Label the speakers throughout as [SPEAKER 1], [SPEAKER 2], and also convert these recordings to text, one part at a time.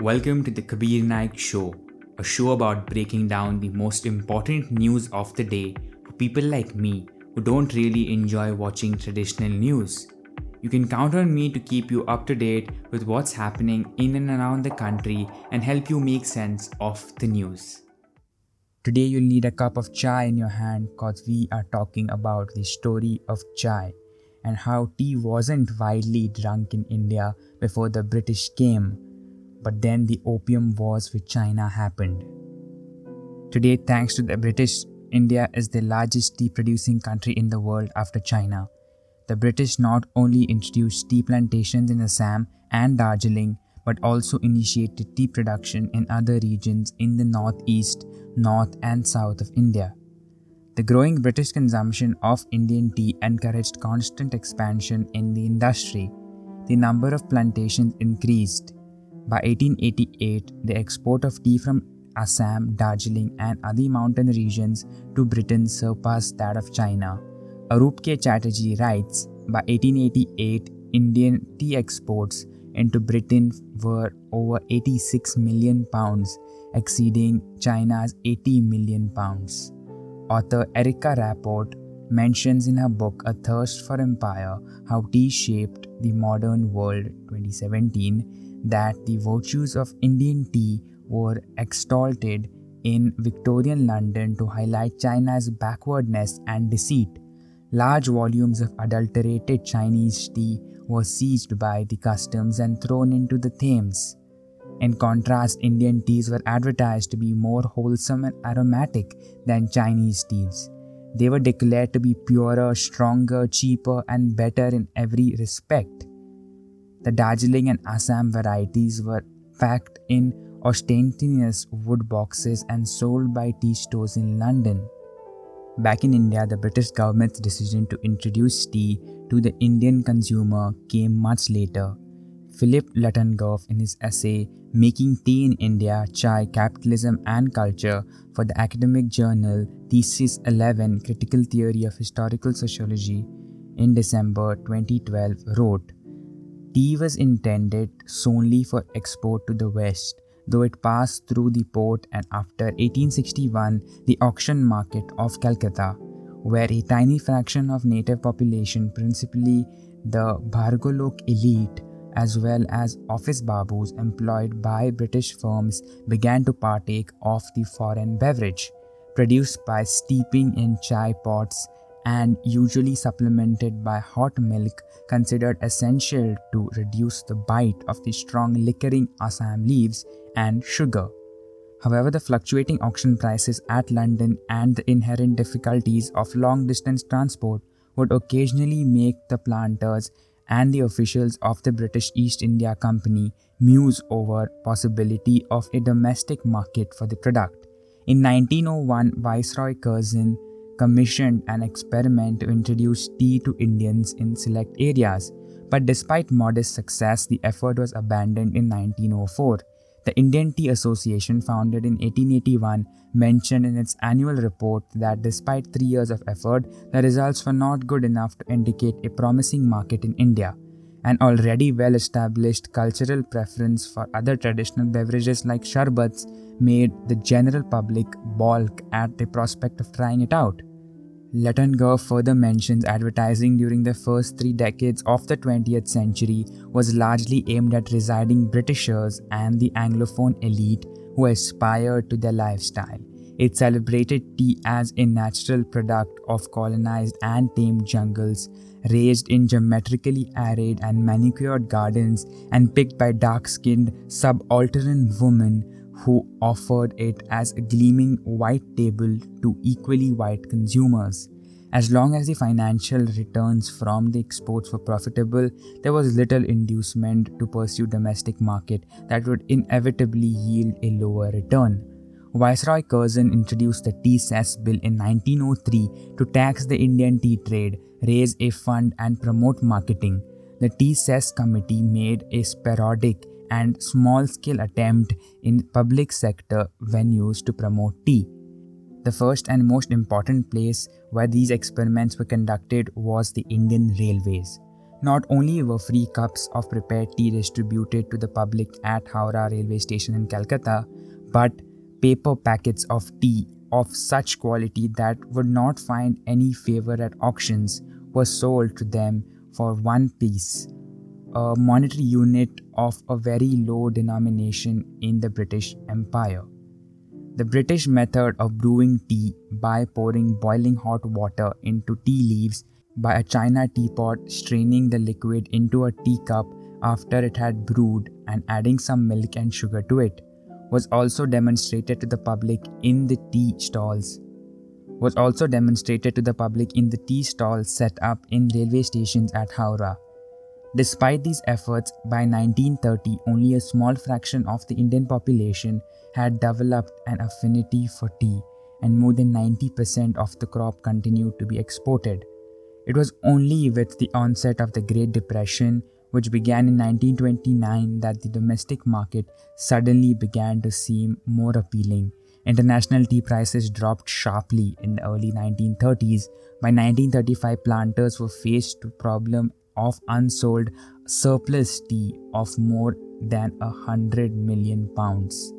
[SPEAKER 1] Welcome to the Kabir Naik Show, a show about breaking down the most important news of the day for people like me who don't really enjoy watching traditional news. You can count on me to keep you up to date with what's happening in and around the country and help you make sense of the news. Today, you'll need a cup of chai in your hand because we are talking about the story of chai and how tea wasn't widely drunk in India before the British came but then the Opium Wars with China happened. Today, thanks to the British, India is the largest tea producing country in the world after China. The British not only introduced tea plantations in Assam and Darjeeling, but also initiated tea production in other regions in the northeast, north, and south of India. The growing British consumption of Indian tea encouraged constant expansion in the industry. The number of plantations increased, by 1888, the export of tea from Assam, Darjeeling, and other mountain regions to Britain surpassed that of China. Arup K. Chatterjee writes By 1888, Indian tea exports into Britain were over 86 million pounds, exceeding China's 80 million pounds. Author Erika Rappaport mentions in her book A Thirst for Empire how tea shaped the modern world 2017 that the virtues of Indian tea were extolled in Victorian London to highlight China's backwardness and deceit. Large volumes of adulterated Chinese tea were seized by the customs and thrown into the Thames. In contrast, Indian teas were advertised to be more wholesome and aromatic than Chinese teas. They were declared to be purer, stronger, cheaper, and better in every respect. The Darjeeling and Assam varieties were packed in ostentatious wood boxes and sold by tea stores in London. Back in India, the British government's decision to introduce tea to the Indian consumer came much later. Philip Lutgendorf, in his essay Making Tea in India Chai, Capitalism and Culture for the academic journal Thesis 11 Critical Theory of Historical Sociology in December 2012, wrote Tea was intended solely for export to the West, though it passed through the port and after 1861 the auction market of Calcutta, where a tiny fraction of native population, principally the bhadralok elite, as well as office babus employed by British firms, began to partake of the foreign beverage, produced by steeping in chai pots and usually supplemented by hot milk considered essential to reduce the bite of the strong liquoring Assam leaves and sugar. However, the fluctuating auction prices at London and the inherent difficulties of long distance transport would occasionally make the planters and the officials of the British East India Company muse over possibility of a domestic market for the product. In 1901, Viceroy Curzon commissioned an experiment to introduce tea to Indians in select areas, but despite modest success, the effort was abandoned in 1904. The Indian Tea Association, founded in 1881, mentioned in its annual report that despite three years of effort, the results were not good enough to indicate a promising market in India. An already well established cultural preference for other traditional beverages like sharbats made the general public balk at the prospect of trying it out. Lutgendorf further mentions advertising during the first three decades of the 20th century was largely aimed at residing Britishers and the Anglophone elite who aspired to their lifestyle. It celebrated tea as a natural product of colonized and tamed jungles, raised in geometrically arrayed and manicured gardens, and picked by dark skinned subaltern women who offered it as a gleaming white table to equally white consumers. As long as the financial returns from the exports were profitable, there was little inducement to pursue domestic market that would inevitably yield a lower return. Viceroy Curzon introduced the Tea Cess Bill in 1903 to tax the Indian tea trade, raise a fund, and promote marketing. The Tea Cess Committee made a sporadic and small scale attempt in public sector venues to promote tea. The first and most important place where these experiments were conducted was the Indian Railways. Not only were free cups of prepared tea distributed to the public at Howrah railway station in Calcutta, but paper packets of tea of such quality that would not find any favor at auctions were sold to them for one piece, a monetary unit of a very low denomination in the British Empire. The British method of brewing tea by pouring boiling hot water into tea leaves by a china teapot, straining the liquid into a teacup after it had brewed, and adding some milk and sugar to it, was also demonstrated to the public in the tea stalls. Was also demonstrated to the public in the tea stalls set up in railway stations at Howrah. Despite these efforts, by 1930, only a small fraction of the Indian population had developed an affinity for tea, and more than 90% of the crop continued to be exported. It was only with the onset of the Great Depression, which began in 1929, that the domestic market suddenly began to seem more appealing. International tea prices dropped sharply in the early 1930s. By 1935, planters were faced with problem of unsold surplus tea of more than a hundred million pounds.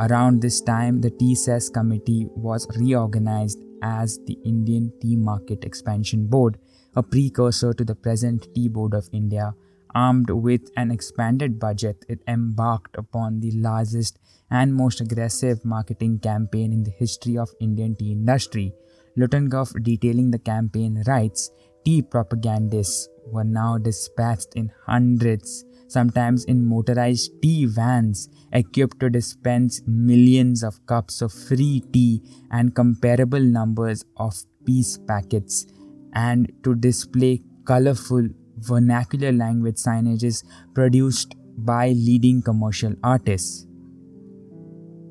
[SPEAKER 1] Around this time, the Tea Cess Committee was reorganized as the Indian Tea Market Expansion Board, a precursor to the present Tea Board of India. Armed with an expanded budget, it embarked upon the largest and most aggressive marketing campaign in the history of Indian tea industry. Lutgendorf detailing the campaign writes, tea propagandists were now dispatched in hundreds, sometimes in motorized tea vans equipped to dispense millions of cups of free tea and comparable numbers of peace packets, and to display colorful vernacular language signages produced by leading commercial artists.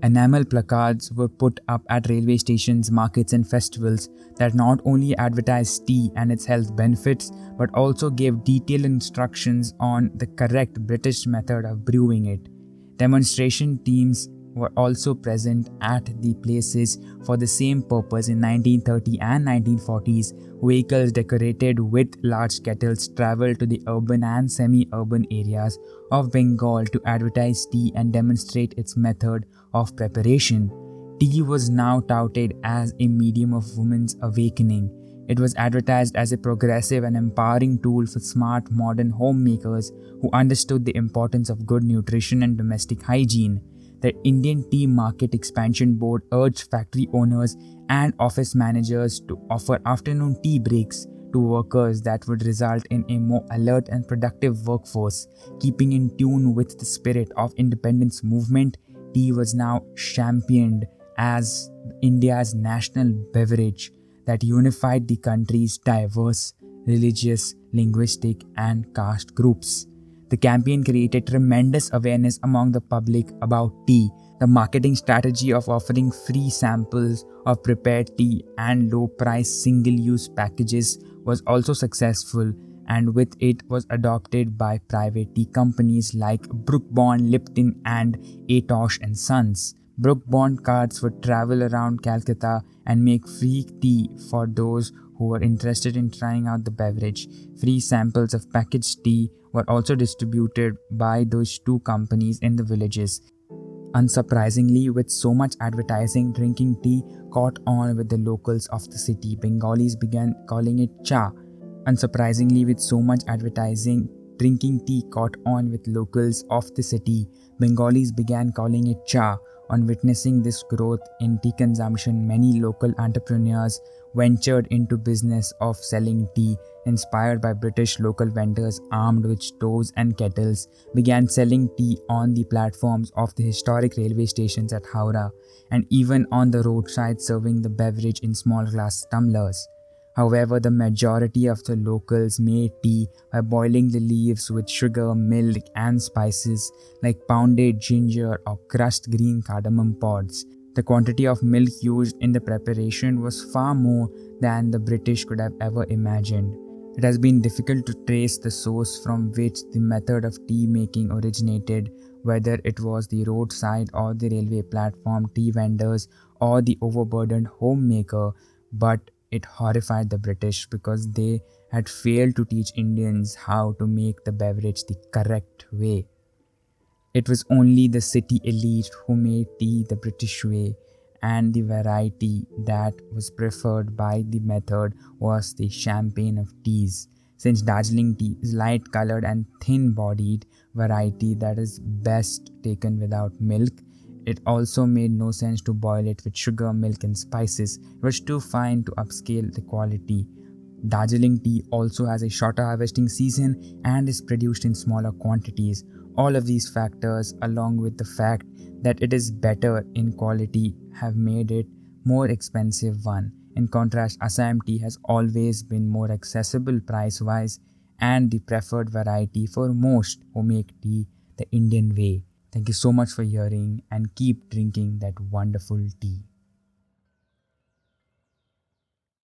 [SPEAKER 1] Enamel placards were put up at railway stations, markets, and festivals that not only advertised tea and its health benefits, but also gave detailed instructions on the correct British method of brewing it. Demonstration teams were also present at the places for the same purpose in 1930 and 1940s. Vehicles decorated with large kettles traveled to the urban and semi urban areas of Bengal to advertise tea and demonstrate its method of preparation. Tea was now touted as a medium of women's awakening. It was advertised as a progressive and empowering tool for smart modern homemakers who understood the importance of good nutrition and domestic hygiene the Indian Tea Market Expansion Board urged factory owners and office managers to offer afternoon tea breaks to workers that would result in a more alert and productive workforce. Keeping in tune with the spirit of independence movement, tea was now championed as India's national beverage that unified the country's diverse religious, linguistic, and caste groups. The campaign created tremendous awareness among the public about tea. The marketing strategy of offering free samples of prepared tea and low price single use packages was also successful and with it was adopted by private tea companies like Brooke Bond, Lipton and A. Tosh and Sons. Brooke Bond would travel around Calcutta and make free tea for those who were interested in trying out the beverage. Free samples of packaged tea were also distributed by those two companies in the villages. Unsurprisingly, with so much advertising, drinking tea caught on with the locals of the city. Bengalis began calling it cha. Unsurprisingly, with so much advertising, drinking tea caught on with locals of the city. Bengalis began calling it cha. On witnessing this growth in tea consumption, many local entrepreneurs ventured into business of selling tea inspired by British local vendors armed with stoves and kettles, began selling tea on the platforms of the historic railway stations at Howrah and even on the roadside serving the beverage in small glass tumblers. However, the majority of the locals made tea by boiling the leaves with sugar, milk, and spices like pounded ginger or crushed green cardamom pods. The quantity of milk used in the preparation was far more than the British could have ever imagined. It has been difficult to trace the source from which the method of tea making originated, whether it was the roadside or the railway platform tea vendors or the overburdened homemaker, but it horrified the British because they had failed to teach Indians how to make the beverage the correct way. It was only the city elite who made tea the British way, and the variety that was preferred by the method was the champagne of teas. Since Darjeeling tea is light colored and thin bodied variety that is best taken without milk, it also made no sense to boil it with sugar, milk, and spices. It was too fine to upscale the quality. Darjeeling tea also has a shorter harvesting season and is produced in smaller quantities. All of these factors, along with the fact that it is better in quality, have made it more expensive one. In contrast, Assam tea has always been more accessible price wise and the preferred variety for most who make tea the Indian way. Thank you so much for hearing and keep drinking that wonderful tea.